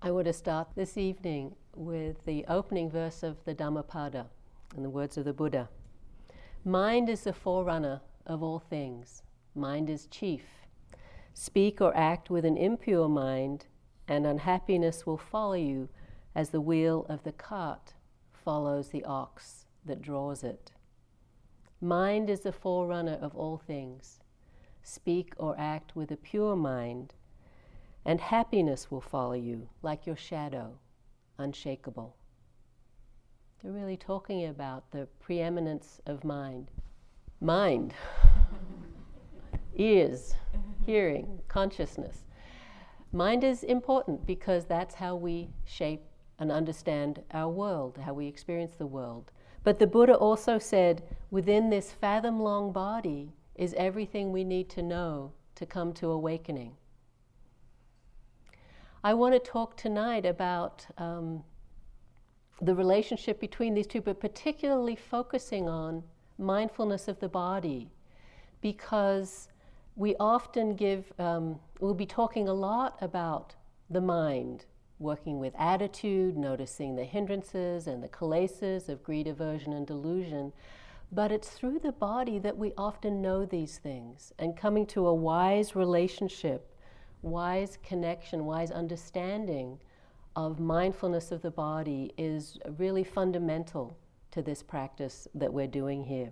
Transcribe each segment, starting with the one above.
I want to start this evening with the opening verse of the Dhammapada and the words of the Buddha. Mind is the forerunner of all things, mind is chief. Speak or act with an impure mind, and unhappiness will follow you as the wheel of the cart follows the ox that draws it. Mind is the forerunner of all things. Speak or act with a pure mind, and happiness will follow you like your shadow, unshakable. They're really talking about the preeminence of mind. Mind, ears, hearing, consciousness. Mind is important because that's how we shape and understand our world, how we experience the world. But the Buddha also said within this fathom long body is everything we need to know to come to awakening. I want to talk tonight about um, the relationship between these two, but particularly focusing on mindfulness of the body, because we often give, um, we'll be talking a lot about the mind, working with attitude, noticing the hindrances and the kilesas of greed, aversion, and delusion. But it's through the body that we often know these things and coming to a wise relationship wise connection, wise understanding of mindfulness of the body is really fundamental to this practice that we're doing here.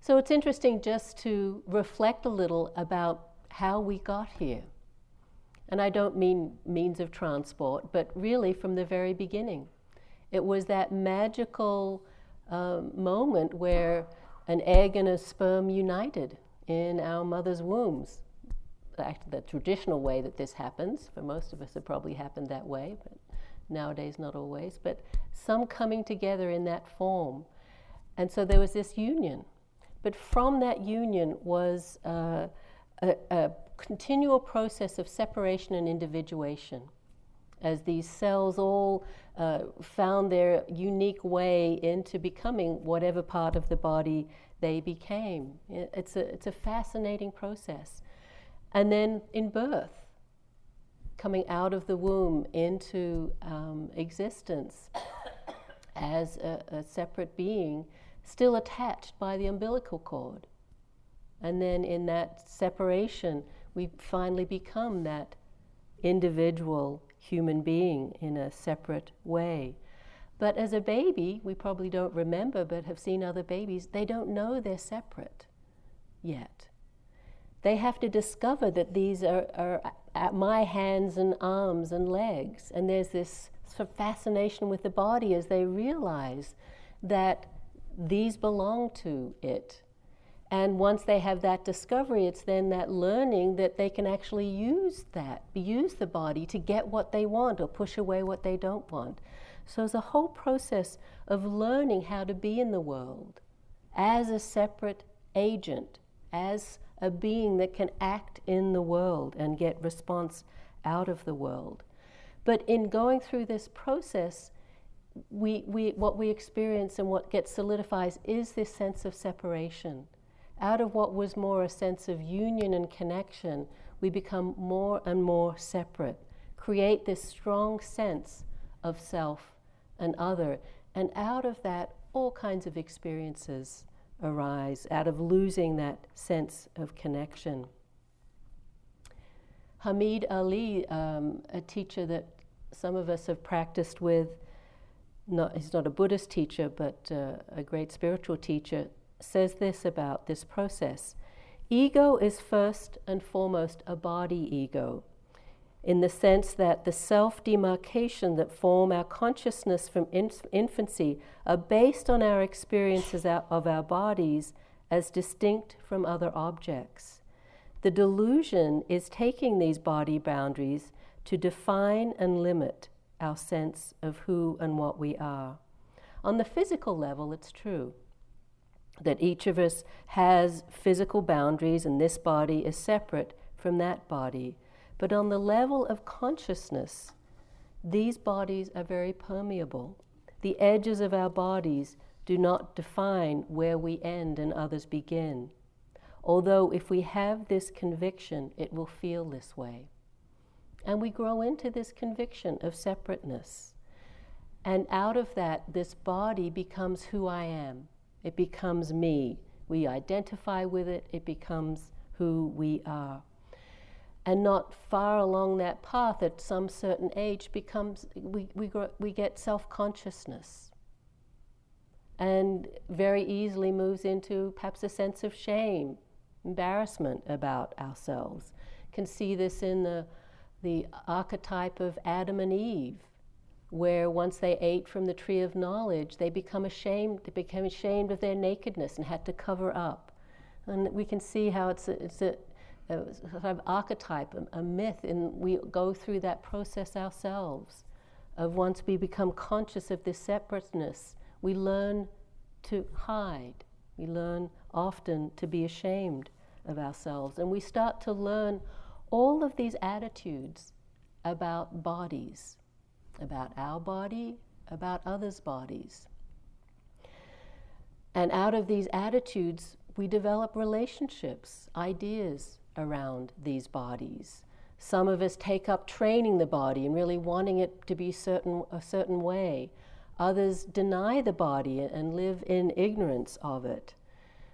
So it's interesting just to reflect a little about how we got here. And I don't mean means of transport, but really from the very beginning. It was that magical um, moment where an egg and a sperm united in our mother's wombs the, the traditional way that this happens. For most of us, it probably happened that way, but nowadays not always. But some coming together in that form. And so there was this union. But from that union was uh, a, a continual process of separation and individuation as these cells all uh, found their unique way into becoming whatever part of the body they became. It's a, it's a fascinating process. And then in birth, coming out of the womb into um, existence as a, a separate being, still attached by the umbilical cord. And then in that separation, we finally become that individual human being in a separate way. But as a baby, we probably don't remember, but have seen other babies, they don't know they're separate yet. They have to discover that these are, are at my hands and arms and legs. And there's this sort of fascination with the body as they realize that these belong to it. And once they have that discovery, it's then that learning that they can actually use that, use the body to get what they want or push away what they don't want. So it's a whole process of learning how to be in the world as a separate agent, as a being that can act in the world and get response out of the world. But in going through this process, we, we, what we experience and what gets solidifies is this sense of separation. Out of what was more a sense of union and connection, we become more and more separate, create this strong sense of self and other, and out of that, all kinds of experiences arise out of losing that sense of connection. Hameed Ali, um, a teacher that some of us have practiced with, not, he's not a Buddhist teacher, but uh, a great spiritual teacher, says this about this process. Ego is first and foremost a body ego in the sense that the self demarcation that form our consciousness from inf- infancy are based on our experiences of our bodies as distinct from other objects. The delusion is taking these body boundaries to define and limit our sense of who and what we are. On the physical level, it's true that each of us has physical boundaries and this body is separate from that body. But on the level of consciousness, these bodies are very permeable. The edges of our bodies do not define where we end and others begin. Although, if we have this conviction, it will feel this way. And we grow into this conviction of separateness. And out of that, this body becomes who I am. It becomes me. We identify with it, it becomes who we are. And not far along that path, at some certain age, becomes we, we, grow, we get self consciousness. And very easily moves into perhaps a sense of shame, embarrassment about ourselves. Can see this in the, the archetype of Adam and Eve where once they ate from the tree of knowledge, they become ashamed, they became ashamed of their nakedness and had to cover up. And we can see how it's a, it's a, a sort of archetype, a, a myth, and we go through that process ourselves. Of once we become conscious of this separateness, we learn to hide. We learn often to be ashamed of ourselves. And we start to learn all of these attitudes about bodies about our body, about others' bodies. And out of these attitudes, we develop relationships, ideas around these bodies. Some of us take up training the body and really wanting it to be certain, a certain way. Others deny the body and live in ignorance of it.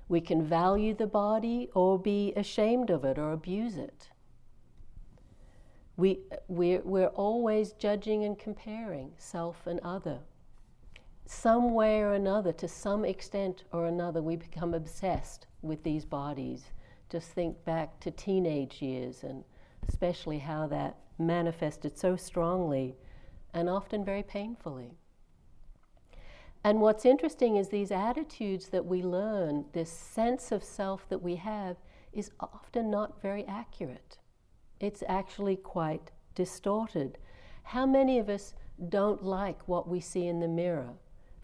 We can value the body or be ashamed of it or abuse it. We, we're, we're always judging and comparing self and other. Some way or another, to some extent or another, we become obsessed with these bodies. Just think back to teenage years and especially how that manifested so strongly and often very painfully. And what's interesting is these attitudes that we learn, this sense of self that we have, is often not very accurate it's actually quite distorted. How many of us don't like what we see in the mirror?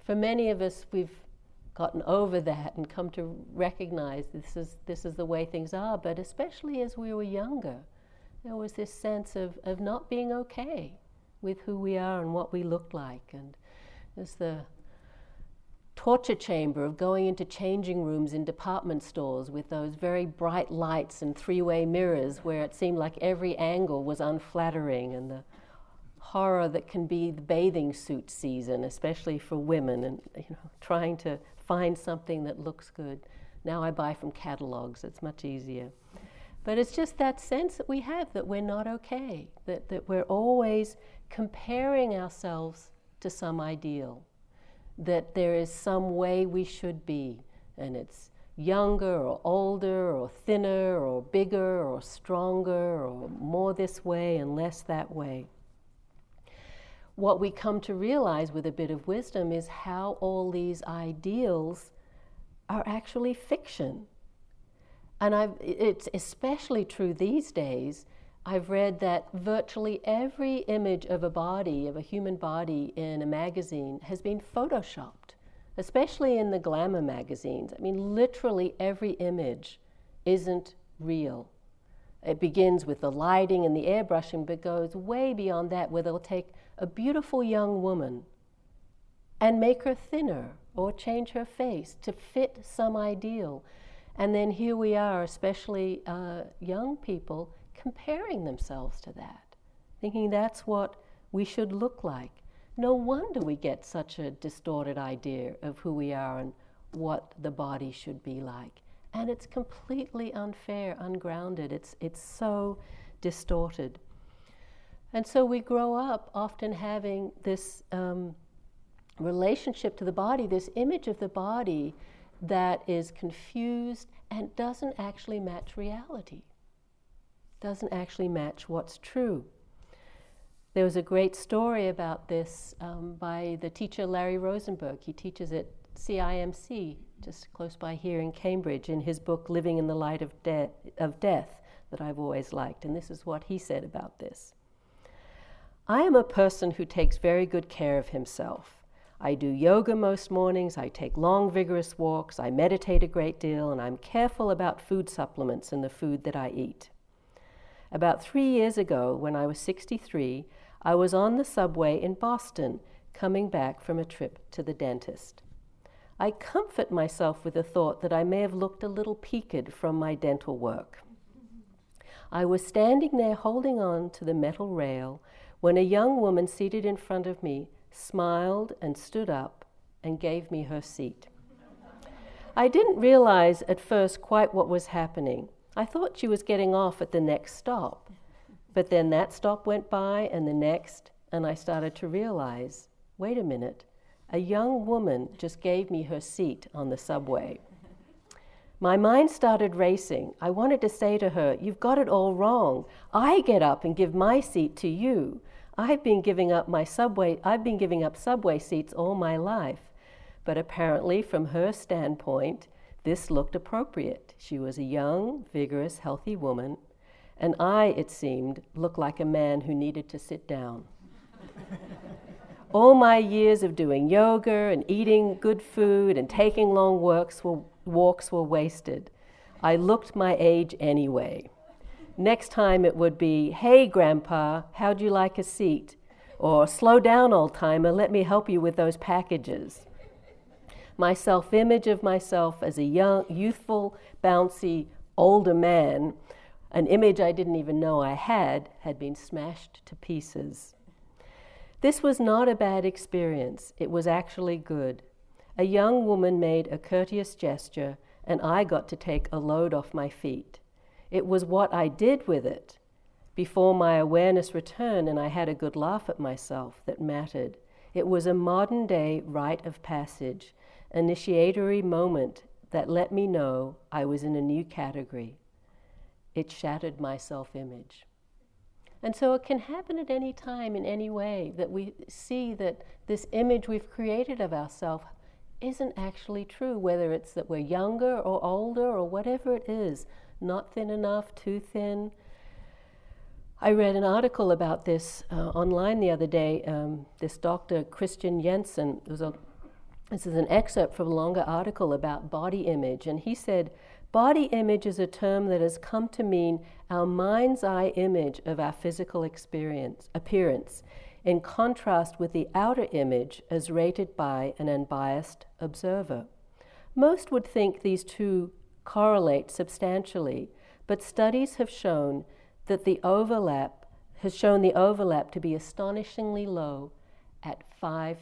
For many of us, we've gotten over that and come to recognize this is, this is the way things are, but especially as we were younger, there was this sense of, of not being okay with who we are and what we looked like. And there's the torture chamber of going into changing rooms in department stores with those very bright lights and three way mirrors where it seemed like every angle was unflattering and the horror that can be the bathing suit season, especially for women, and you know, trying to find something that looks good. Now I buy from catalogs, it's much easier. But it's just that sense that we have that we're not okay, that, that we're always comparing ourselves to some ideal that there is some way we should be, and it's younger or older or thinner or bigger or stronger or more this way and less that way. What we come to realize with a bit of wisdom is how all these ideals are actually fiction. And I've, it's especially true these days I've read that virtually every image of a body, of a human body in a magazine, has been photoshopped, especially in the glamour magazines. I mean, literally every image isn't real. It begins with the lighting and the airbrushing, but goes way beyond that, where they'll take a beautiful young woman and make her thinner or change her face to fit some ideal. And then here we are, especially uh, young people comparing themselves to that, thinking that's what we should look like. No wonder we get such a distorted idea of who we are and what the body should be like. And it's completely unfair, ungrounded. It's, it's so distorted. And so we grow up often having this um, relationship to the body, this image of the body that is confused and doesn't actually match reality doesn't actually match what's true. There was a great story about this um, by the teacher Larry Rosenberg. He teaches at CIMC, just close by here in Cambridge, in his book Living in the Light of, De- of Death, that I've always liked. And this is what he said about this I am a person who takes very good care of himself. I do yoga most mornings, I take long, vigorous walks, I meditate a great deal, and I'm careful about food supplements and the food that I eat. About three years ago, when I was 63, I was on the subway in Boston coming back from a trip to the dentist. I comfort myself with the thought that I may have looked a little peaked from my dental work. I was standing there holding on to the metal rail when a young woman seated in front of me smiled and stood up and gave me her seat. I didn't realize at first quite what was happening. I thought she was getting off at the next stop. But then that stop went by and the next, and I started to realize wait a minute, a young woman just gave me her seat on the subway. My mind started racing. I wanted to say to her, You've got it all wrong. I get up and give my seat to you. I've been giving up my subway, I've been giving up subway seats all my life. But apparently, from her standpoint, this looked appropriate. She was a young, vigorous, healthy woman, and I, it seemed, looked like a man who needed to sit down. All my years of doing yoga and eating good food and taking long walks were, walks were wasted. I looked my age anyway. Next time it would be, Hey, Grandpa, how'd you like a seat? Or, Slow down, old timer, let me help you with those packages. My self image of myself as a young, youthful, bouncy, older man, an image I didn't even know I had, had been smashed to pieces. This was not a bad experience, it was actually good. A young woman made a courteous gesture, and I got to take a load off my feet. It was what I did with it before my awareness returned and I had a good laugh at myself that mattered. It was a modern day rite of passage, initiatory moment that let me know I was in a new category. It shattered my self image. And so it can happen at any time, in any way, that we see that this image we've created of ourselves isn't actually true, whether it's that we're younger or older or whatever it is, not thin enough, too thin. I read an article about this uh, online the other day. Um, this doctor, Christian Jensen, was a, this is an excerpt from a longer article about body image, and he said, Body image is a term that has come to mean our mind's eye image of our physical experience, appearance, in contrast with the outer image as rated by an unbiased observer. Most would think these two correlate substantially, but studies have shown that the overlap has shown the overlap to be astonishingly low at 5%.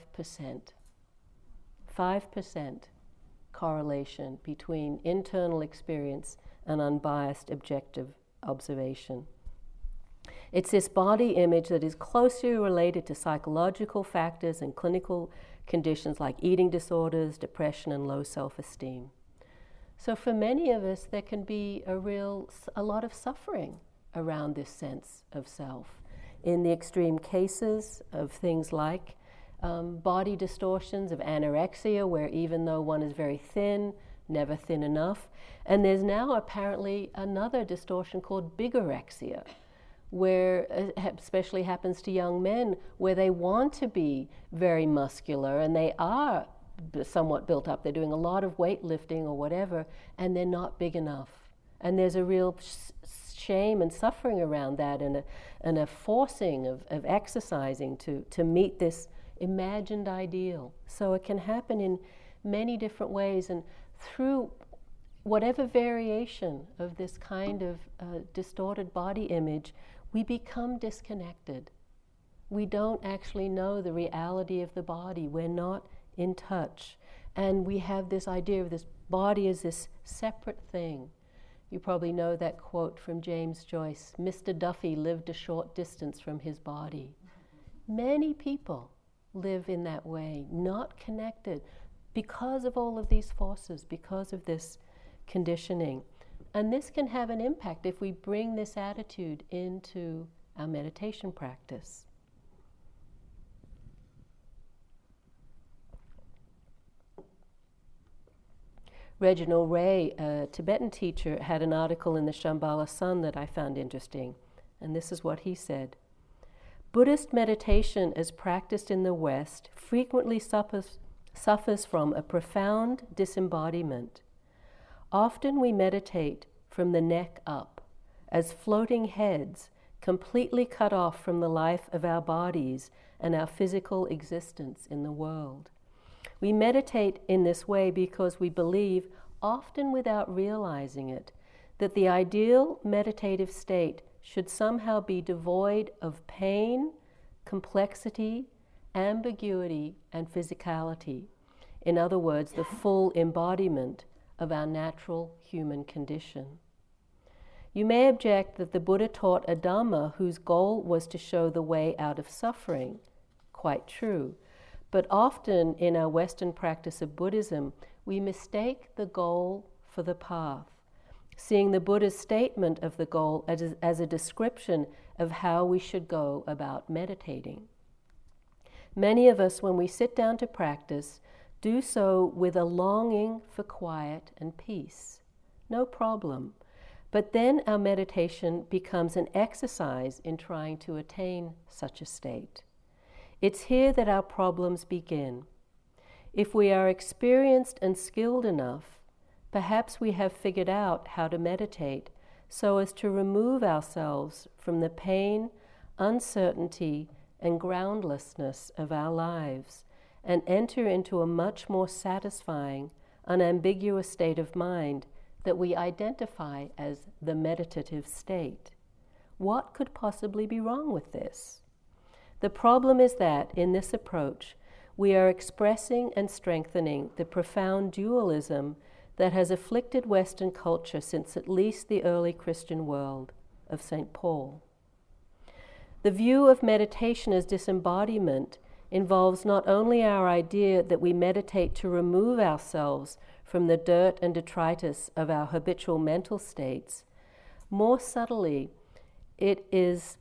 5% correlation between internal experience and unbiased objective observation. It's this body image that is closely related to psychological factors and clinical conditions like eating disorders, depression, and low self esteem. So, for many of us, there can be a real, a lot of suffering around this sense of self. In the extreme cases of things like um, body distortions of anorexia, where even though one is very thin, never thin enough. And there's now apparently another distortion called bigorexia, where uh, especially happens to young men, where they want to be very muscular and they are somewhat built up. They're doing a lot of weightlifting or whatever, and they're not big enough. And there's a real shame and suffering around that, and a, and a forcing of, of exercising to, to meet this imagined ideal. So it can happen in many different ways, and through whatever variation of this kind of uh, distorted body image, we become disconnected. We don't actually know the reality of the body. We're not in touch. And we have this idea of this body as this separate thing. You probably know that quote from James Joyce Mr. Duffy lived a short distance from his body. Many people live in that way, not connected because of all of these forces, because of this conditioning. And this can have an impact if we bring this attitude into our meditation practice. Reginald Ray, a Tibetan teacher, had an article in the Shambhala Sun that I found interesting. And this is what he said Buddhist meditation, as practiced in the West, frequently suffers, suffers from a profound disembodiment. Often we meditate from the neck up, as floating heads, completely cut off from the life of our bodies and our physical existence in the world. We meditate in this way because we believe, often without realizing it, that the ideal meditative state should somehow be devoid of pain, complexity, ambiguity, and physicality. In other words, the full embodiment of our natural human condition. You may object that the Buddha taught a Dhamma whose goal was to show the way out of suffering. Quite true. But often in our Western practice of Buddhism, we mistake the goal for the path, seeing the Buddha's statement of the goal as, as a description of how we should go about meditating. Many of us, when we sit down to practice, do so with a longing for quiet and peace. No problem. But then our meditation becomes an exercise in trying to attain such a state. It's here that our problems begin. If we are experienced and skilled enough, perhaps we have figured out how to meditate so as to remove ourselves from the pain, uncertainty, and groundlessness of our lives and enter into a much more satisfying, unambiguous state of mind that we identify as the meditative state. What could possibly be wrong with this? The problem is that, in this approach, we are expressing and strengthening the profound dualism that has afflicted Western culture since at least the early Christian world of St. Paul. The view of meditation as disembodiment involves not only our idea that we meditate to remove ourselves from the dirt and detritus of our habitual mental states, more subtly, it is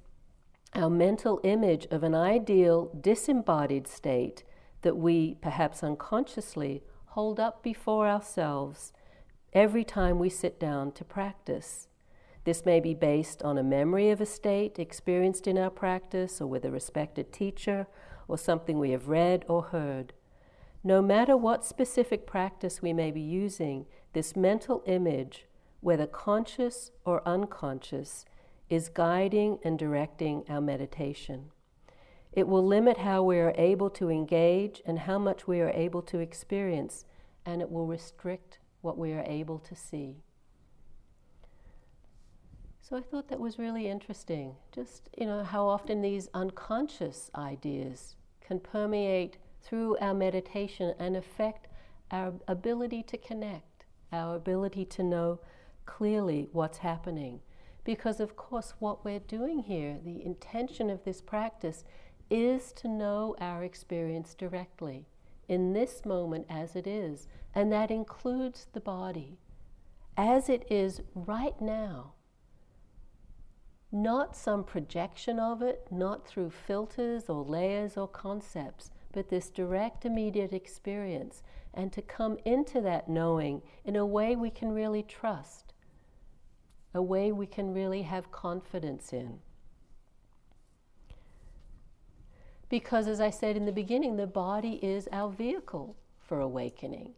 our mental image of an ideal disembodied state that we, perhaps unconsciously, hold up before ourselves every time we sit down to practice. This may be based on a memory of a state experienced in our practice or with a respected teacher or something we have read or heard. No matter what specific practice we may be using, this mental image, whether conscious or unconscious, is guiding and directing our meditation. It will limit how we are able to engage and how much we are able to experience, and it will restrict what we are able to see. So I thought that was really interesting. Just, you know, how often these unconscious ideas can permeate through our meditation and affect our ability to connect, our ability to know clearly what's happening. Because, of course, what we're doing here, the intention of this practice, is to know our experience directly in this moment as it is, and that includes the body as it is right now. Not some projection of it, not through filters or layers or concepts, but this direct, immediate experience, and to come into that knowing in a way we can really trust, a way we can really have confidence in. Because, as I said in the beginning, the body is our vehicle for awakening.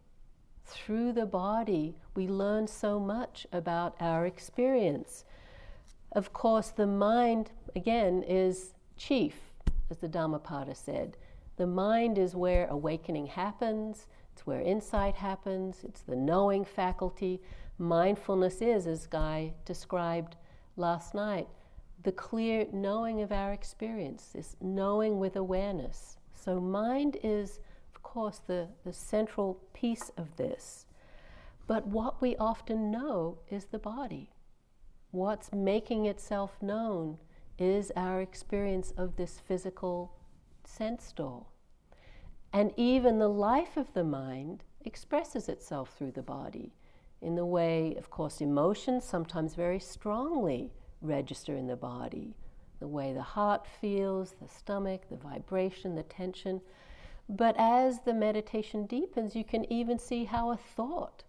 Through the body, we learn so much about our experience. Of course, the mind, again, is chief, as the Dhammapada said. The mind is where awakening happens, it's where insight happens, it's the knowing faculty. Mindfulness is, as Guy described last night, the clear knowing of our experience, this knowing with awareness. So, mind is, of course, the, the central piece of this. But what we often know is the body. What's making itself known is our experience of this physical sense door. And even the life of the mind expresses itself through the body in the way, of course, emotions sometimes very strongly register in the body. The way the heart feels, the stomach, the vibration, the tension. But as the meditation deepens, you can even see how a thought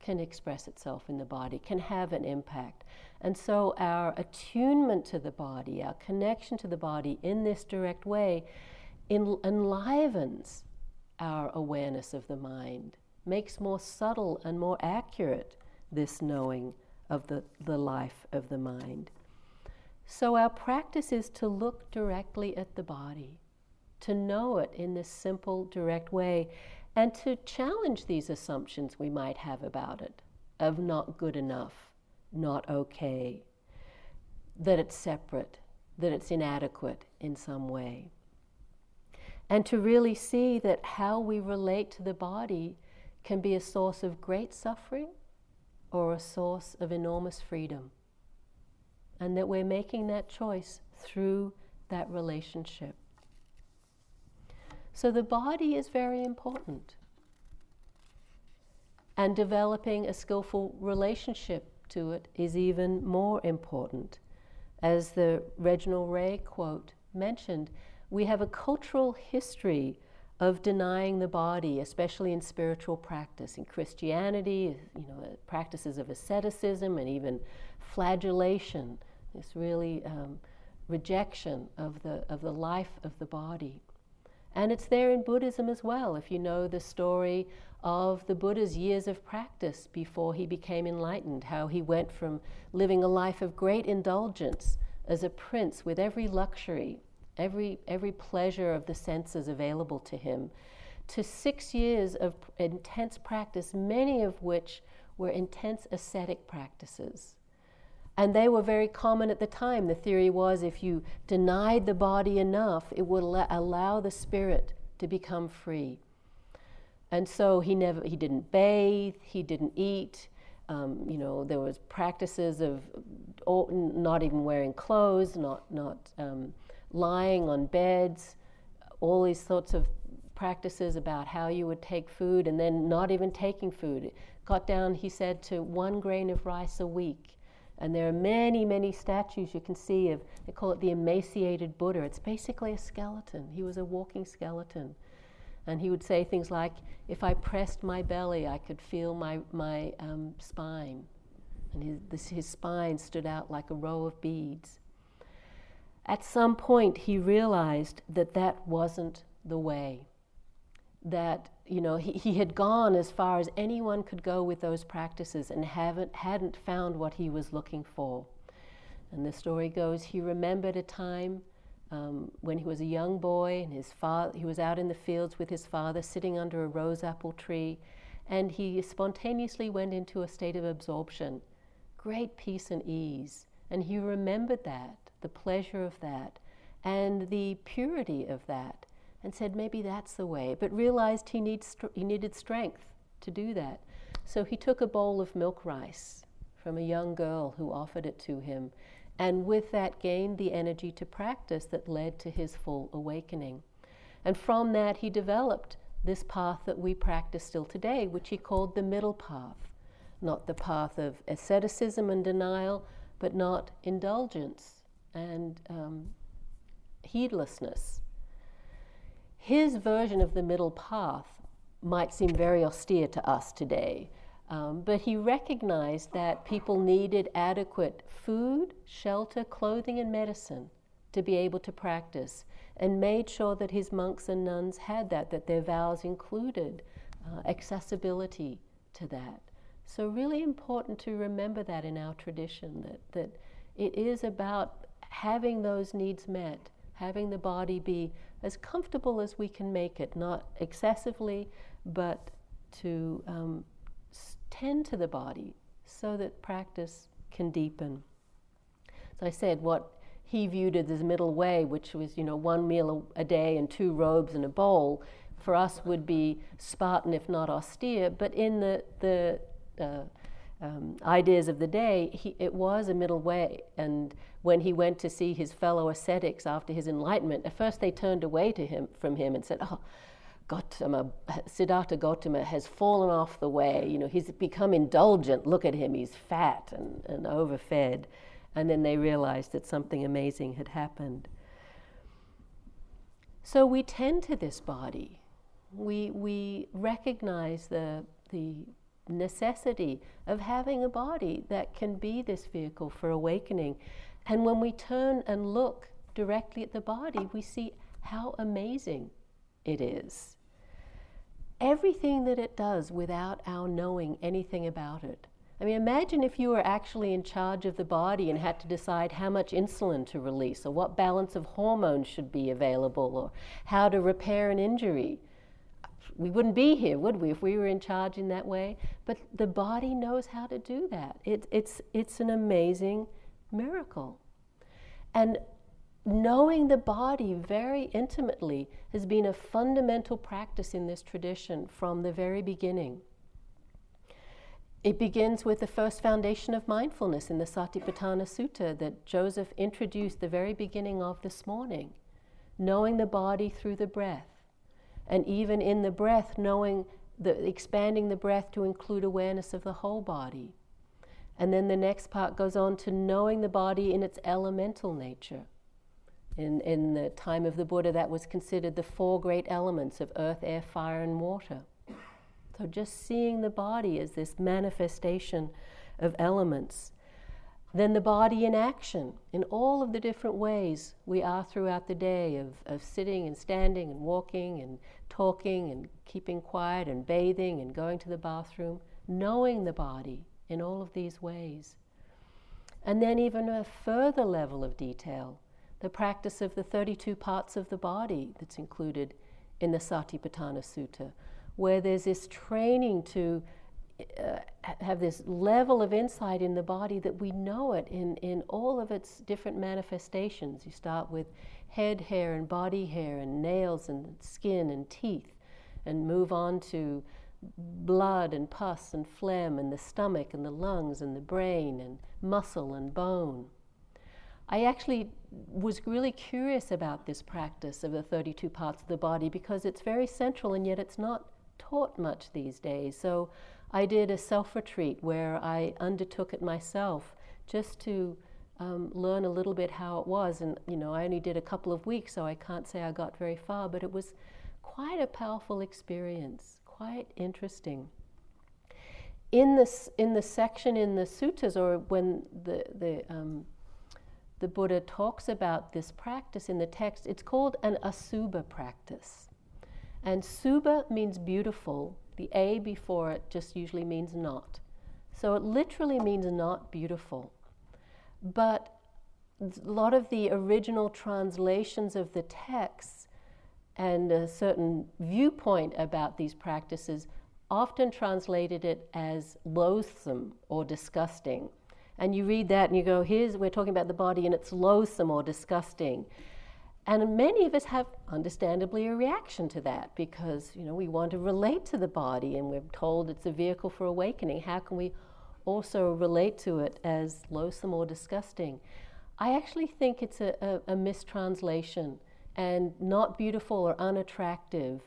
can express itself in the body, can have an impact. And so our attunement to the body, our connection to the body in this direct way enlivens our awareness of the mind, makes more subtle and more accurate this knowing of the, the life of the mind. So, our practice is to look directly at the body, to know it in this simple, direct way, and to challenge these assumptions we might have about it of not good enough, not okay, that it's separate, that it's inadequate in some way. And to really see that how we relate to the body can be a source of great suffering or a source of enormous freedom. And that we're making that choice through that relationship. So the body is very important. And developing a skillful relationship to it is even more important. As the Reginald Ray quote mentioned, we have a cultural history of denying the body, especially in spiritual practice. In Christianity, you know, practices of asceticism and even flagellation, this really um, rejection of the, of the life of the body. And it's there in Buddhism as well. If you know the story of the Buddha's years of practice before he became enlightened, how he went from living a life of great indulgence as a prince with every luxury, every, every pleasure of the senses available to him, to six years of intense practice, many of which were intense ascetic practices. And they were very common at the time. The theory was if you denied the body enough, it would allow the spirit to become free. And so he never he didn't bathe, he didn't eat. Um, you know, there was practices of not even wearing clothes, not not um, lying on beds, all these sorts of practices about how you would take food, and then not even taking food. It got down, he said, to one grain of rice a week. And there are many, many statues you can see of, they call it the emaciated Buddha. It's basically a skeleton. He was a walking skeleton. And he would say things like, if I pressed my belly, I could feel my, my um, spine. And his, this, his spine stood out like a row of beads. At some point, he realized that that wasn't the way. That, you know, he, he had gone as far as anyone could go with those practices and haven't, hadn't found what he was looking for. And the story goes he remembered a time um, when he was a young boy, and his father, he was out in the fields with his father, sitting under a rose apple tree, and he spontaneously went into a state of absorption, great peace and ease. And he remembered that, the pleasure of that, and the purity of that, and said, maybe that's the way, but realized he, needs, he needed strength to do that. So he took a bowl of milk rice from a young girl who offered it to him and with that gained the energy to practice that led to his full awakening. And from that, he developed this path that we practice still today, which he called the middle path. Not the path of asceticism and denial, but not indulgence and um, heedlessness. His version of the middle path might seem very austere to us today. Um, but he recognized that people needed adequate food, shelter, clothing, and medicine to be able to practice, and made sure that his monks and nuns had that, that their vows included uh, accessibility to that. So, really important to remember that in our tradition, that, that it is about having those needs met, having the body be as comfortable as we can make it, not excessively, but to um, tend to the body so that practice can deepen. So I said what he viewed as the middle way, which was, you know, one meal a, a day and two robes and a bowl, for us would be Spartan, if not austere. But in the, the uh, um, ideas of the day, he, it was a middle way. And when he went to see his fellow ascetics after his enlightenment, at first they turned away to him from him and said, "Oh, Gautama, Siddhartha Gautama has fallen off the way. You know, he's become indulgent. Look at him, he's fat and, and overfed. And then they realized that something amazing had happened. So we tend to this body. We, we recognize the, the necessity of having a body that can be this vehicle for awakening. And when we turn and look directly at the body, we see how amazing it is everything that it does without our knowing anything about it. I mean, imagine if you were actually in charge of the body and had to decide how much insulin to release, or what balance of hormones should be available, or how to repair an injury. We wouldn't be here, would we, if we were in charge in that way? But the body knows how to do that. It, it's, it's an amazing miracle. And knowing the body very intimately has been a fundamental practice in this tradition from the very beginning. It begins with the first foundation of mindfulness in the Satipatthana Sutta that Joseph introduced the very beginning of this morning, knowing the body through the breath. And even in the breath, knowing the expanding the breath to include awareness of the whole body. And then the next part goes on to knowing the body in its elemental nature. In, in the time of the Buddha, that was considered the four great elements of earth, air, fire, and water. So just seeing the body as this manifestation of elements. Then the body in action, in all of the different ways we are throughout the day of, of sitting and standing and walking and talking and keeping quiet and bathing and going to the bathroom, knowing the body in all of these ways. And then, even a further level of detail, the practice of the 32 parts of the body that's included in the Satipatthana Sutta, where there's this training to uh, have this level of insight in the body that we know it in, in all of its different manifestations. You start with head hair and body hair and nails and skin and teeth, and move on to blood and pus and phlegm and the stomach and the lungs and the brain and muscle and bone. I actually was really curious about this practice of the 32 parts of the body because it's very central and yet it's not taught much these days. So I did a self retreat where I undertook it myself just to um, learn a little bit how it was. And, you know, I only did a couple of weeks, so I can't say I got very far, but it was quite a powerful experience, quite interesting. In, this, in the section in the suttas, or when the, the, um, the Buddha talks about this practice in the text, it's called an asubha practice. And subha means beautiful. The A before it just usually means not. So it literally means not beautiful. But a lot of the original translations of the texts and a certain viewpoint about these practices often translated it as loathsome or disgusting. And you read that and you go, here's, we're talking about the body and it's loathsome or disgusting. And many of us have, understandably, a reaction to that because you know we want to relate to the body, and we're told it's a vehicle for awakening. How can we also relate to it as loathsome or disgusting? I actually think it's a, a, a mistranslation, and not beautiful or unattractive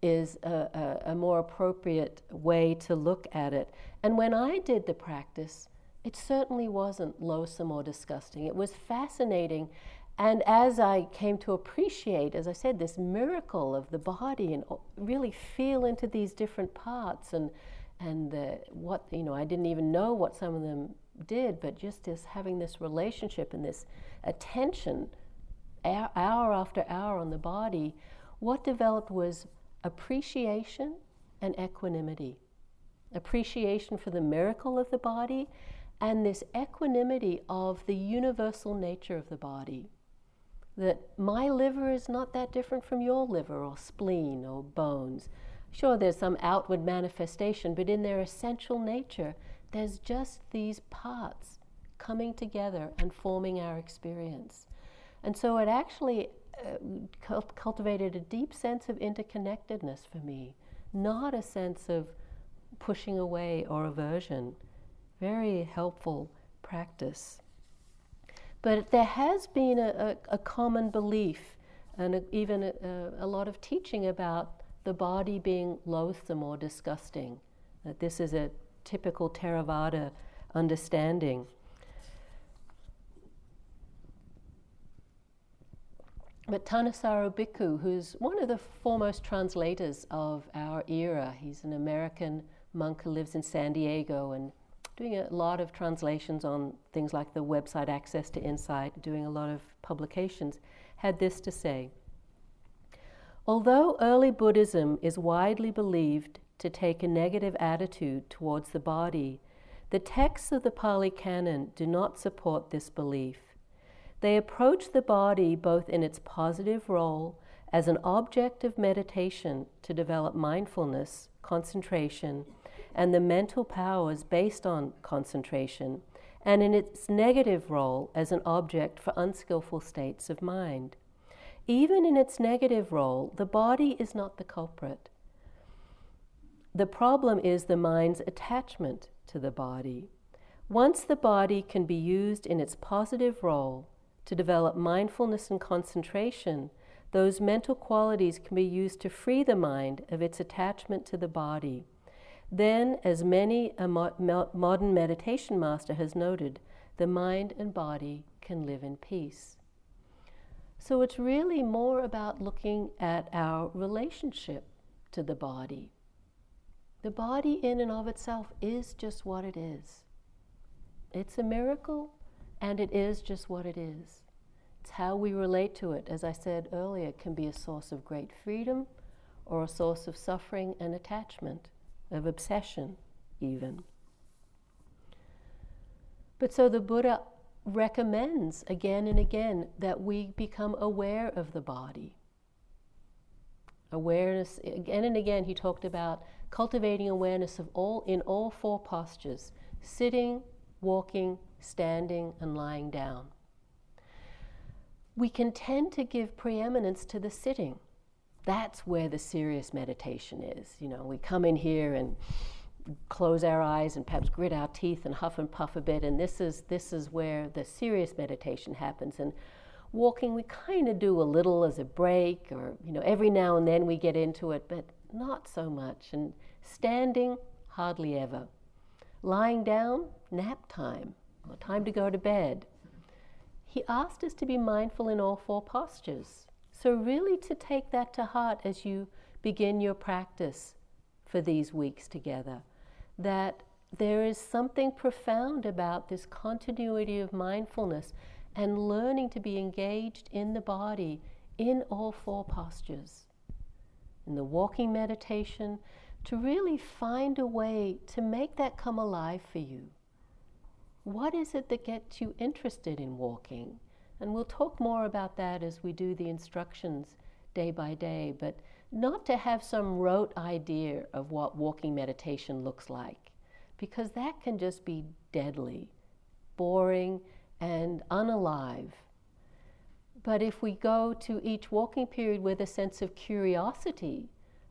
is a, a, more appropriate way to look at it. And when I did the practice, it certainly wasn't loathsome or disgusting. It was fascinating and as I came to appreciate, as I said, this miracle of the body and oh, really feel into these different parts and and the, what you know, I didn't even know what some of them did, but just as having this relationship and this attention hour after hour on the body, what developed was appreciation and equanimity. Appreciation for the miracle of the body and this equanimity of the universal nature of the body that my liver is not that different from your liver or spleen or bones. Sure, there's some outward manifestation, but in their essential nature, there's just these parts coming together and forming our experience. And so it actually uh, cultivated a deep sense of interconnectedness for me, not a sense of pushing away or aversion. Very helpful practice. But there has been a, a, a common belief and a, even a, lot of teaching about the body being loathsome or disgusting. That this is a typical Theravada understanding. But Thanissaro Bhikkhu, who's one of the foremost translators of our era, he's an American monk who lives in San Diego and doing a lot of translations on things like the website Access to Insight, doing a lot of publications, had this to say Although early Buddhism is widely believed to take a negative attitude towards the body, the texts of the Pali Canon do not support this belief. They approach the body both in its positive role as an object of meditation to develop mindfulness, concentration, and the mental powers based on concentration, and in its negative role as an object for unskillful states of mind. Even in its negative role, the body is not the culprit. The problem is the mind's attachment to the body. Once the body can be used in its positive role to develop mindfulness and concentration, those mental qualities can be used to free the mind of its attachment to the body. Then, as many a mo- modern meditation master has noted, the mind and body can live in peace. So it's really more about looking at our relationship to the body. The body, in and of itself, is just what it is. It's a miracle, and it is just what it is. It's how we relate to it, as I said earlier, can be a source of great freedom or a source of suffering and attachment, of obsession, even. But so the Buddha recommends again and again that we become aware of the body. Awareness, again and again, he talked about cultivating awareness of all in all four postures sitting, walking, standing, and lying down. We can tend to give preeminence to the sitting. That's where the serious meditation is. You know, we come in here and close our eyes and perhaps grit our teeth and huff and puff a bit, and this is this is where the serious meditation happens. And walking, we kind of do a little as a break, or you know, every now and then we get into it, but not so much. And standing, hardly ever. Lying down, nap time, or time to go to bed. He asked us to be mindful in all four postures. So, really, to take that to heart as you begin your practice for these weeks together, that there is something profound about this continuity of mindfulness and learning to be engaged in the body in all four postures. In the walking meditation, to really find a way to make that come alive for you. What is it that gets you interested in walking? And we'll talk more about that as we do the instructions day by day, but not to have some rote idea of what walking meditation looks like, because that can just be deadly, boring, and unalive. But if we go to each walking period with a sense of curiosity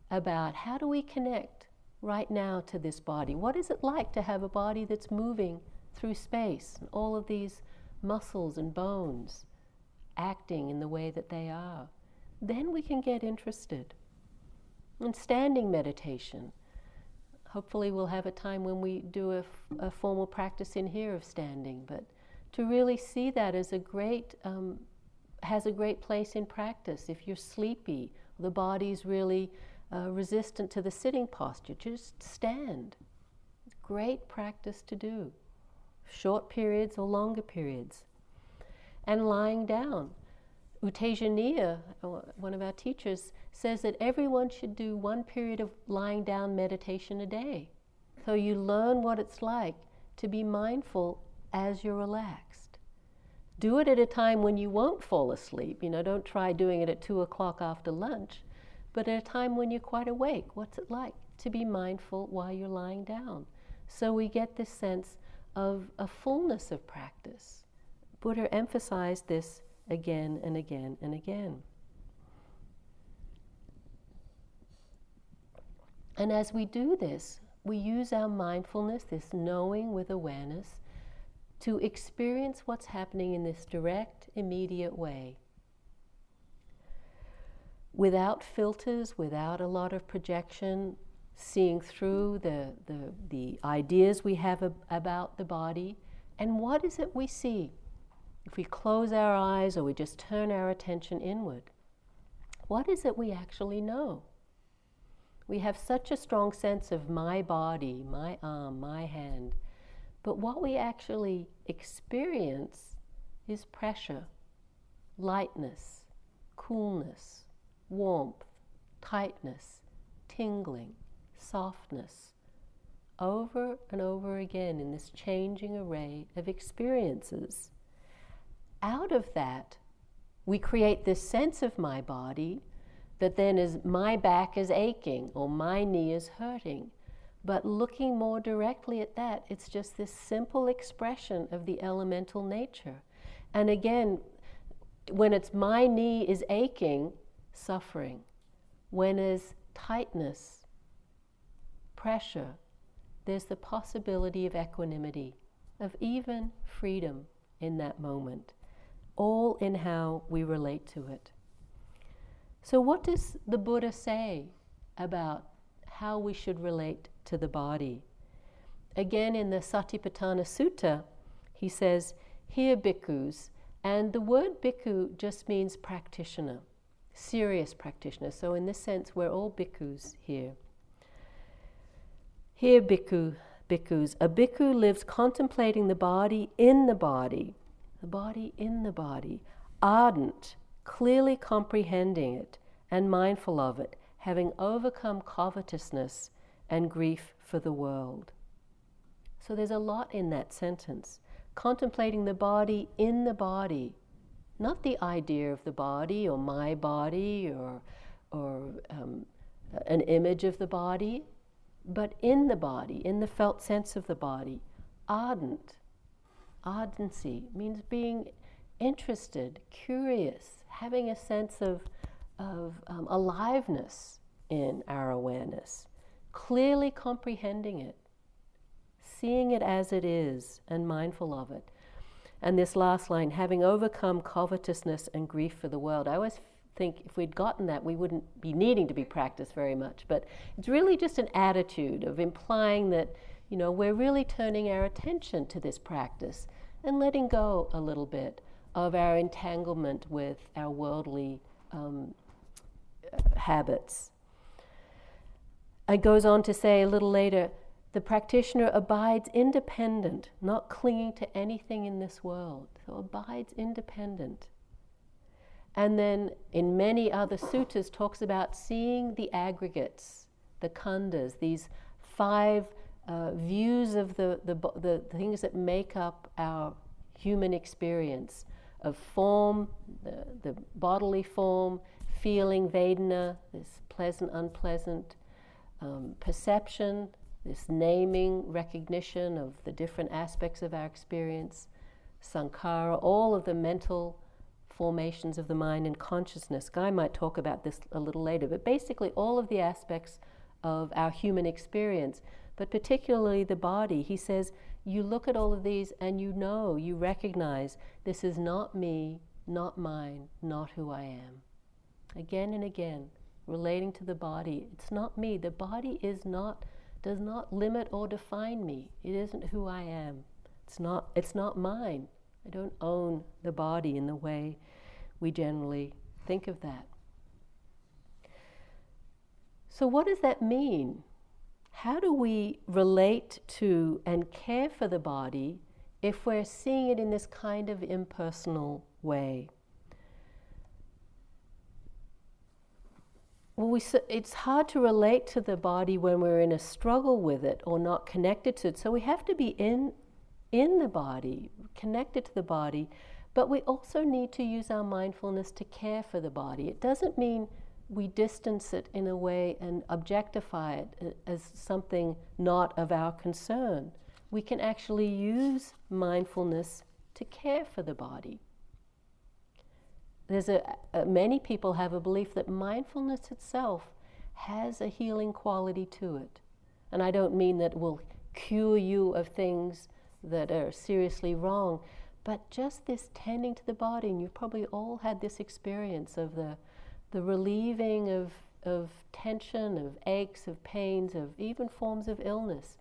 about how do we connect right now to this body? What is it like to have a body that's moving through space and all of these muscles and bones acting in the way that they are? Then we can get interested. In standing meditation, hopefully we'll have a time when we do a, a formal practice in here of standing, but to really see that as a great, um, has a great place in practice. If you're sleepy, the body's really uh, resistant to the sitting posture, just stand. Great practice to do, short periods or longer periods. And lying down. U Tejaniya, uh, one of our teachers, says that everyone should do one period of lying down meditation a day. So you learn what it's like to be mindful as you're relaxed. Do it at a time when you won't fall asleep. You know, don't try doing it at two o'clock after lunch but at a time when you're quite awake, what's it like to be mindful while you're lying down? So we get this sense of a fullness of practice. Buddha emphasized this again and again and again. And as we do this, we use our mindfulness, this knowing with awareness, to experience what's happening in this direct, immediate way without filters, without a lot of projection, seeing through the, the, the ideas we have ab- about the body. And what is it we see? If we close our eyes or we just turn our attention inward, what is it we actually know? We have such a strong sense of my body, my arm, my hand, but what we actually experience is pressure, lightness, coolness, warmth, tightness, tingling, softness, over and over again in this changing array of experiences. Out of that, we create this sense of my body, that then is my back is aching or my knee is hurting. But looking more directly at that, it's just this simple expression of the elemental nature. And again, when it's my knee is aching, suffering. When is tightness, pressure, there's the possibility of equanimity, of even freedom in that moment, all in how we relate to it. So, what does the Buddha say about how we should relate to the body? Again, in the Satipatthana Sutta, he says, Here bhikkhus, and the word bhikkhu just means practitioner, serious practitioner. So, in this sense, we're all bhikkhus here. Here bhikkhu, bhikkhus. A bhikkhu lives contemplating the body in the body, the body in the body, ardent clearly comprehending it and mindful of it, having overcome covetousness and grief for the world. So there's a lot in that sentence. Contemplating the body in the body, not the idea of the body or my body or, or um, an image of the body, but in the body, in the felt sense of the body. Ardent. Ardency means being interested, curious, having a sense of, of um, aliveness in our awareness, clearly comprehending it, seeing it as it is, and mindful of it. And this last line, having overcome covetousness and grief for the world. I always think if we'd gotten that, we wouldn't be needing to be practiced very much. But it's really just an attitude of implying that, you know, we're really turning our attention to this practice and letting go a little bit of our entanglement with our worldly um, habits. It goes on to say a little later the practitioner abides independent, not clinging to anything in this world. So abides independent. And then in many other suttas talks about seeing the aggregates, the khandhas, these five uh, views of the, the, the things that make up our human experience of form, the, the bodily form, feeling, Vedana, this pleasant, unpleasant, um, perception, this naming, recognition of the different aspects of our experience, sankhara, all of the mental formations of the mind and consciousness. Guy might talk about this a little later, but basically all of the aspects of our human experience, but particularly the body. He says, you look at all of these and you know, you recognize this is not me, not mine, not who I am. Again and again, relating to the body, it's not me. The body is not does not limit or define me. It isn't who I am. It's not it's not mine. I don't own the body in the way we generally think of that. So what does that mean? how do we relate to and care for the body if we're seeing it in this kind of impersonal way? Well, we, it's hard to relate to the body when we're in a struggle with it or not connected to it. So we have to be in, in the body, connected to the body, but we also need to use our mindfulness to care for the body. It doesn't mean we distance it in a way and objectify it as something not of our concern. We can actually use mindfulness to care for the body. There's a, a, many people have a belief that mindfulness itself has a healing quality to it. And I don't mean that will cure you of things that are seriously wrong, but just this tending to the body, and you've probably all had this experience of the the relieving of, of tension, of aches, of pains, of even forms of illness,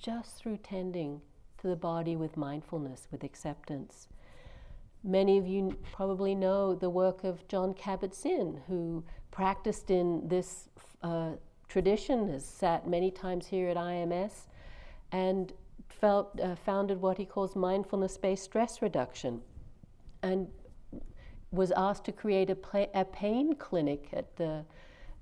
just through tending to the body with mindfulness, with acceptance. Many of you probably know the work of Jon Kabat-Zinn, who practiced in this uh, tradition, has sat many times here at IMS, and felt, uh, founded what he calls mindfulness based stress reduction. And was asked to create a, pla- a pain clinic at the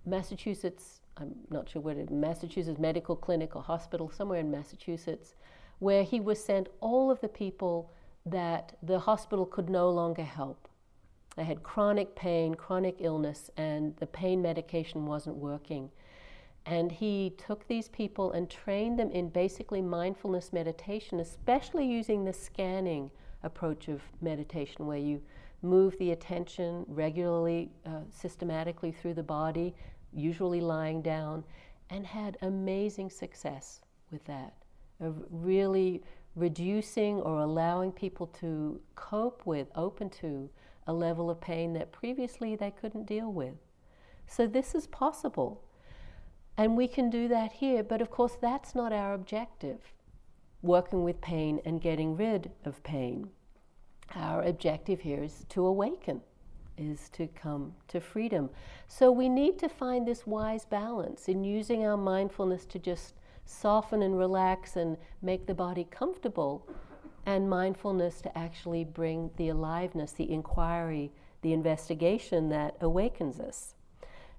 Massachusetts, I'm not sure what it Massachusetts Medical Clinic or hospital, somewhere in Massachusetts, where he was sent all of the people that the hospital could no longer help. They had chronic pain, chronic illness, and the pain medication wasn't working. And he took these people and trained them in basically mindfulness meditation, especially using the scanning approach of meditation, where you move the attention regularly, uh, systematically through the body, usually lying down, and had amazing success with that, of really reducing or allowing people to cope with, open to, a level of pain that previously they couldn't deal with. So this is possible. And we can do that here, but of course, that's not our objective working with pain and getting rid of pain. Our objective here is to awaken, is to come to freedom. So we need to find this wise balance in using our mindfulness to just soften and relax and make the body comfortable, and mindfulness to actually bring the aliveness, the inquiry, the investigation that awakens us.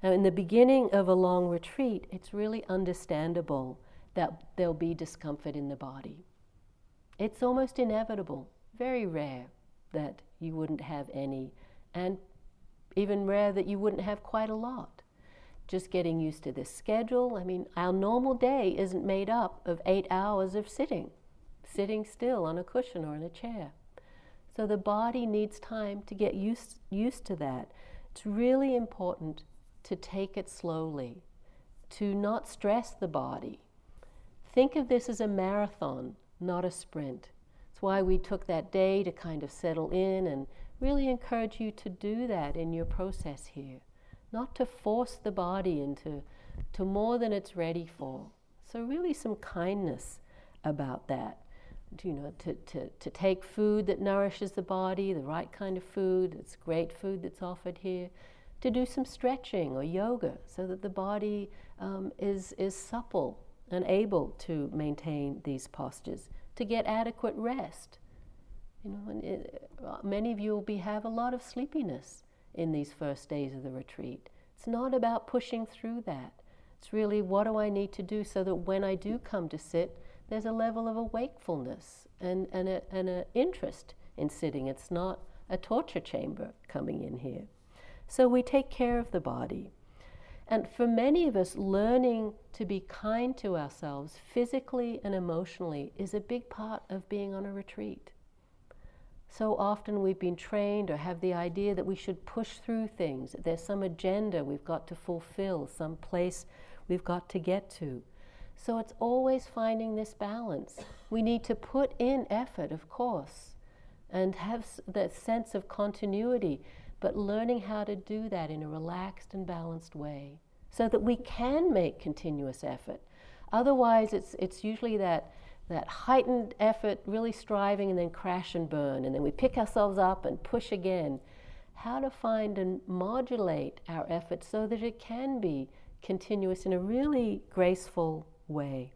Now, in the beginning of a long retreat, it's really understandable that there'll be discomfort in the body. It's almost inevitable, very rare that you wouldn't have any, and even rare that you wouldn't have quite a lot. Just getting used to this schedule. I mean, our normal day isn't made up of eight hours of sitting, sitting still on a cushion or in a chair. So the body needs time to get used, used to that. It's really important to take it slowly, to not stress the body. Think of this as a marathon, not a sprint It's why we took that day to kind of settle in and really encourage you to do that in your process here. Not to force the body into to more than it's ready for. So really some kindness about that. You know, to, to, to take food that nourishes the body, the right kind of food, it's great food that's offered here, to do some stretching or yoga so that the body um, is, is supple and able to maintain these postures to get adequate rest. You know, it, many of you will be, have a lot of sleepiness in these first days of the retreat. It's not about pushing through that. It's really what do I need to do so that when I do come to sit, there's a level of awakefulness and, and, a, and an interest in sitting. It's not a torture chamber coming in here. So we take care of the body. And for many of us, learning to be kind to ourselves physically and emotionally is a big part of being on a retreat. So often we've been trained or have the idea that we should push through things, that there's some agenda we've got to fulfill, some place we've got to get to. So it's always finding this balance. We need to put in effort, of course, and have that sense of continuity but learning how to do that in a relaxed and balanced way so that we can make continuous effort. Otherwise, it's, it's usually that, that heightened effort, really striving, and then crash and burn, and then we pick ourselves up and push again. How to find and modulate our effort so that it can be continuous in a really graceful way.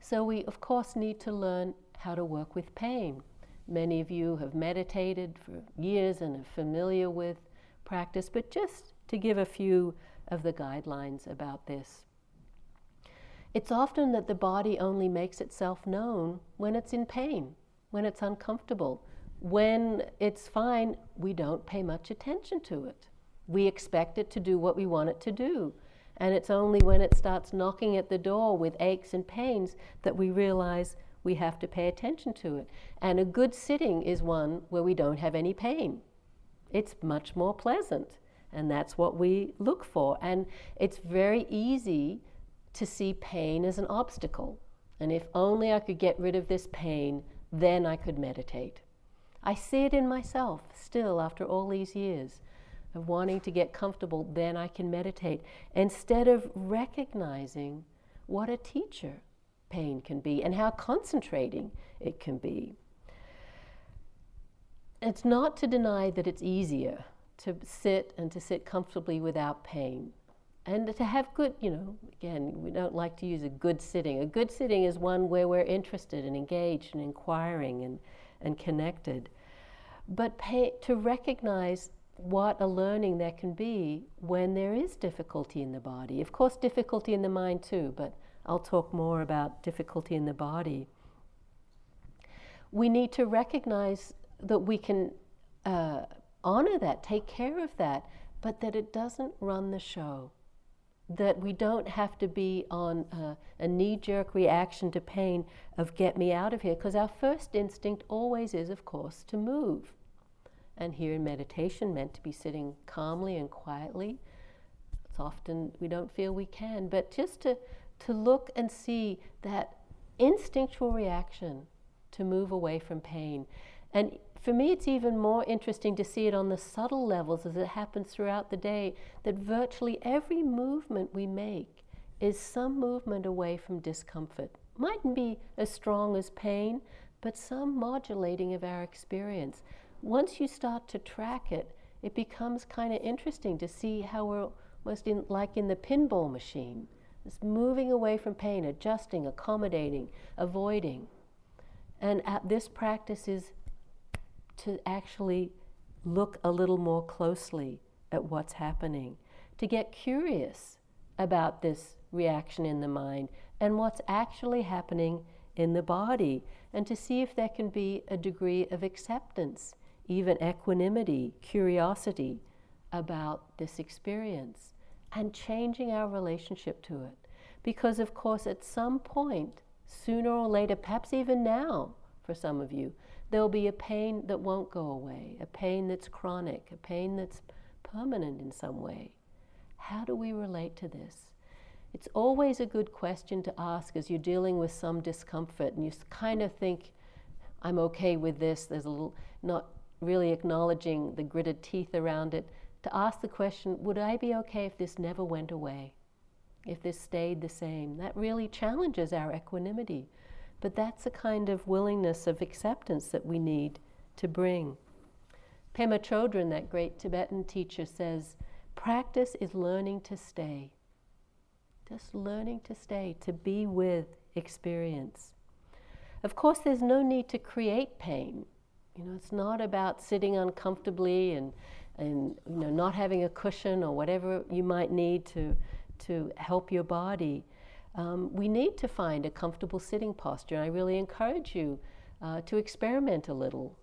So, we of course need to learn how to work with pain. Many of you have meditated for years and are familiar with practice, but just to give a few of the guidelines about this. It's often that the body only makes itself known when it's in pain, when it's uncomfortable. When it's fine, we don't pay much attention to it. We expect it to do what we want it to do. And it's only when it starts knocking at the door with aches and pains that we realize we have to pay attention to it. And a good sitting is one where we don't have any pain. It's much more pleasant. And that's what we look for. And it's very easy to see pain as an obstacle. And if only I could get rid of this pain, then I could meditate. I see it in myself still after all these years of wanting to get comfortable, then I can meditate. Instead of recognizing what a teacher pain can be and how concentrating it can be. It's not to deny that it's easier to sit and to sit comfortably without pain. And to have good, you know, again, we don't like to use a good sitting. A good sitting is one where we're interested and engaged and inquiring and, and connected. But pay, to recognize what a learning there can be when there is difficulty in the body. Of course, difficulty in the mind too, but I'll talk more about difficulty in the body. we need to recognize that we can uh, honor that, take care of that, but that it doesn't run the show. That we don't have to be on a, a knee jerk reaction to pain of get me out of here, because our first instinct always is, of course, to move. And here in meditation, meant to be sitting calmly and quietly. It's often we don't feel we can, but just to, to look and see that instinctual reaction to move away from pain. And for me, it's even more interesting to see it on the subtle levels as it happens throughout the day that virtually every movement we make is some movement away from discomfort. Mightn't be as strong as pain, but some modulating of our experience. Once you start to track it, it becomes kind of interesting to see how we're almost in, like in the pinball machine. It's moving away from pain, adjusting, accommodating, avoiding. And this practice is to actually look a little more closely at what's happening, to get curious about this reaction in the mind and what's actually happening in the body, and to see if there can be a degree of acceptance, even equanimity, curiosity about this experience, and changing our relationship to it. Because, of course, at some point, sooner or later, perhaps even now for some of you, there'll be a pain that won't go away, a pain that's chronic, a pain that's permanent in some way. How do we relate to this? It's always a good question to ask as you're dealing with some discomfort and you kind of think, I'm okay with this, there's a little, not really acknowledging the gritted teeth around it, to ask the question, would I be okay if this never went away? If this stayed the same? That really challenges our equanimity. But that's a kind of willingness of acceptance that we need to bring. Pema Chodron, that great Tibetan teacher, says practice is learning to stay. Just learning to stay, to be with experience. Of course, there's no need to create pain. You know, it's not about sitting uncomfortably and, and you know, not having a cushion or whatever you might need to, to help your body um, we need to find a comfortable sitting posture. And I really encourage you uh, to experiment a little,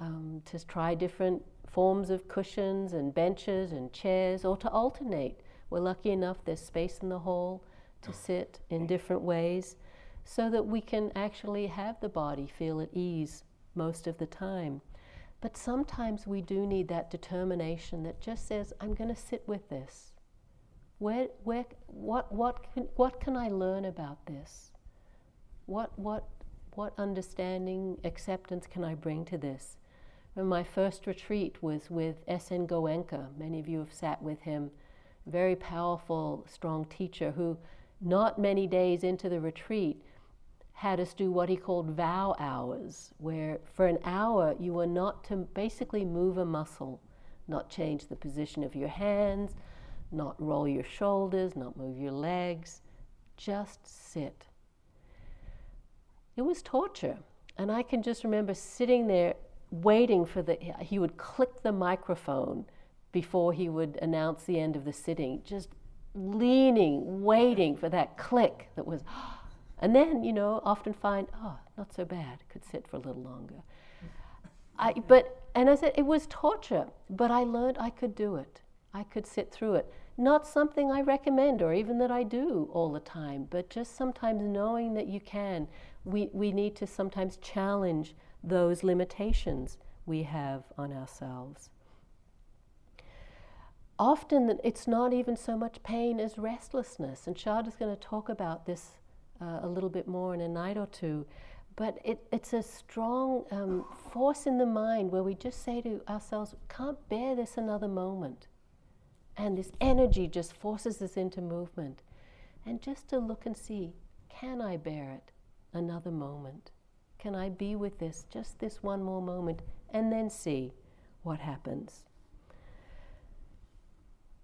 um, to try different forms of cushions and benches and chairs, or to alternate. We're lucky enough there's space in the hall to sit in different ways so that we can actually have the body feel at ease most of the time. But sometimes we do need that determination that just says, I'm going to sit with this. Where, where, what, what, can, what can I learn about this? What, what, what understanding, acceptance can I bring to this? And my first retreat was with S.N. Goenka. Many of you have sat with him. Very powerful, strong teacher who, not many days into the retreat, had us do what he called vow hours, where for an hour you were not to basically move a muscle, not change the position of your hands, not roll your shoulders, not move your legs, just sit. It was torture. And I can just remember sitting there waiting for the, he would click the microphone before he would announce the end of the sitting, just leaning, waiting for that click that was, and then, you know, often find, oh, not so bad, could sit for a little longer. I, but, and I said, it was torture, but I learned I could do it. I could sit through it not something I recommend or even that I do all the time, but just sometimes knowing that you can. We, we need to sometimes challenge those limitations we have on ourselves. Often it's not even so much pain as restlessness, and Shad is going to talk about this uh, a little bit more in a night or two. But it, it's a strong um, force in the mind where we just say to ourselves, can't bear this another moment. And this energy just forces us into movement. And just to look and see can I bear it another moment? Can I be with this, just this one more moment, and then see what happens?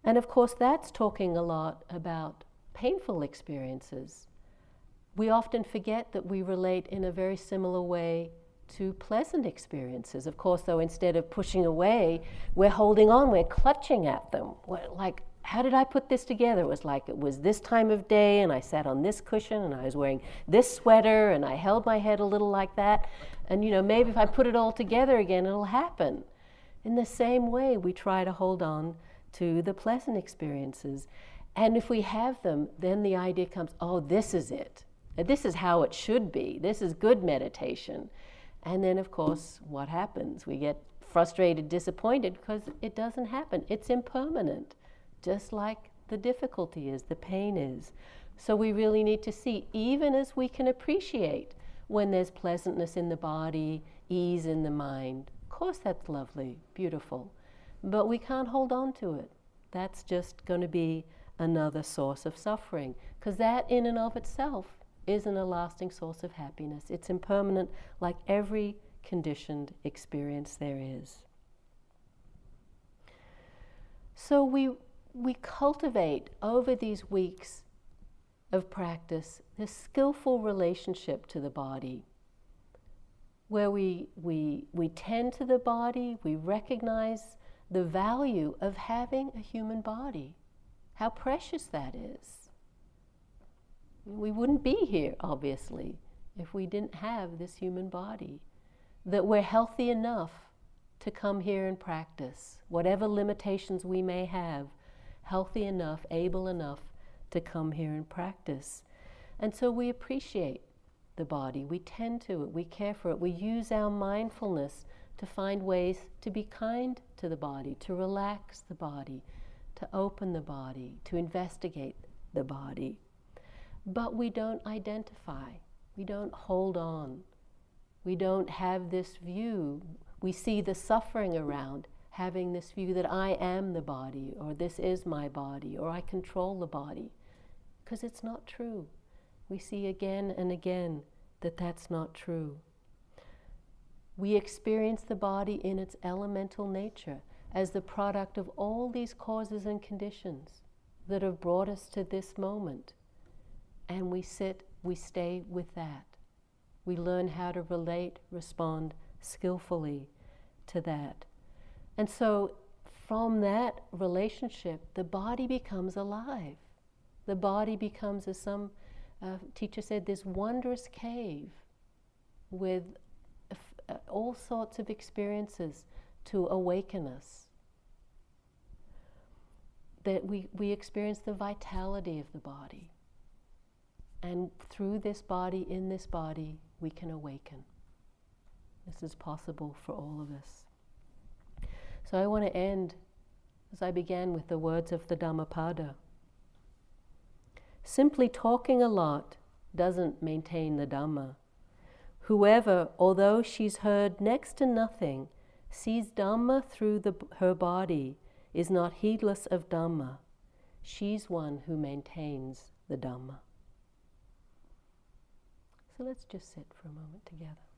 And of course, that's talking a lot about painful experiences. We often forget that we relate in a very similar way to pleasant experiences. Of course, though, instead of pushing away, we're holding on, we're clutching at them. We're like, how did I put this together? It was like it was this time of day, and I sat on this cushion, and I was wearing this sweater, and I held my head a little like that. And you know, maybe if I put it all together again, it'll happen. In the same way, we try to hold on to the pleasant experiences. And if we have them, then the idea comes oh, this is it. This is how it should be. This is good meditation. And then, of course, what happens? We get frustrated, disappointed because it doesn't happen. It's impermanent, just like the difficulty is, the pain is. So we really need to see, even as we can appreciate when there's pleasantness in the body, ease in the mind. Of course, that's lovely, beautiful. But we can't hold on to it. That's just going to be another source of suffering, because that in and of itself isn't a lasting source of happiness. It's impermanent, like every conditioned experience there is. So we, we cultivate over these weeks of practice this skillful relationship to the body, where we, we, we tend to the body, we recognize the value of having a human body, how precious that is. We wouldn't be here, obviously, if we didn't have this human body. That we're healthy enough to come here and practice, whatever limitations we may have, healthy enough, able enough to come here and practice. And so we appreciate the body, we tend to it, we care for it, we use our mindfulness to find ways to be kind to the body, to relax the body, to open the body, to investigate the body but we don't identify. We don't hold on. We don't have this view. We see the suffering around having this view that I am the body, or this is my body, or I control the body, because it's not true. We see again and again that that's not true. We experience the body in its elemental nature as the product of all these causes and conditions that have brought us to this moment. And we sit, we stay with that. We learn how to relate, respond skillfully to that. And so, from that relationship, the body becomes alive. The body becomes, as some uh, teacher said, this wondrous cave with uh, all sorts of experiences to awaken us. That we, we experience the vitality of the body. And through this body, in this body, we can awaken. This is possible for all of us. So I want to end as I began with the words of the Dhammapada. Simply talking a lot doesn't maintain the Dhamma. Whoever, although she's heard next to nothing, sees Dhamma through the, her body is not heedless of Dhamma. She's one who maintains the Dhamma. So let's just sit for a moment together.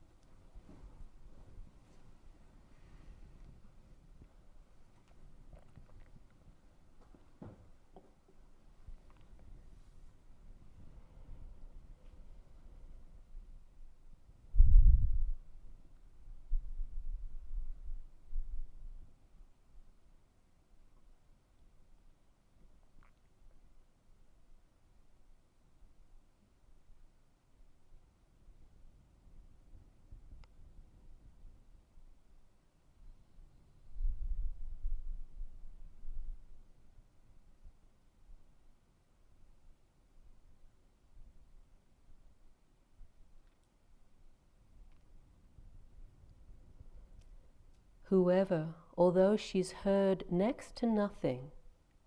Whoever, although she's heard next to nothing,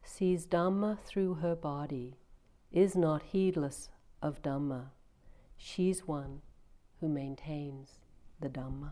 sees Dhamma through her body, is not heedless of Dhamma. She's one who maintains the Dhamma.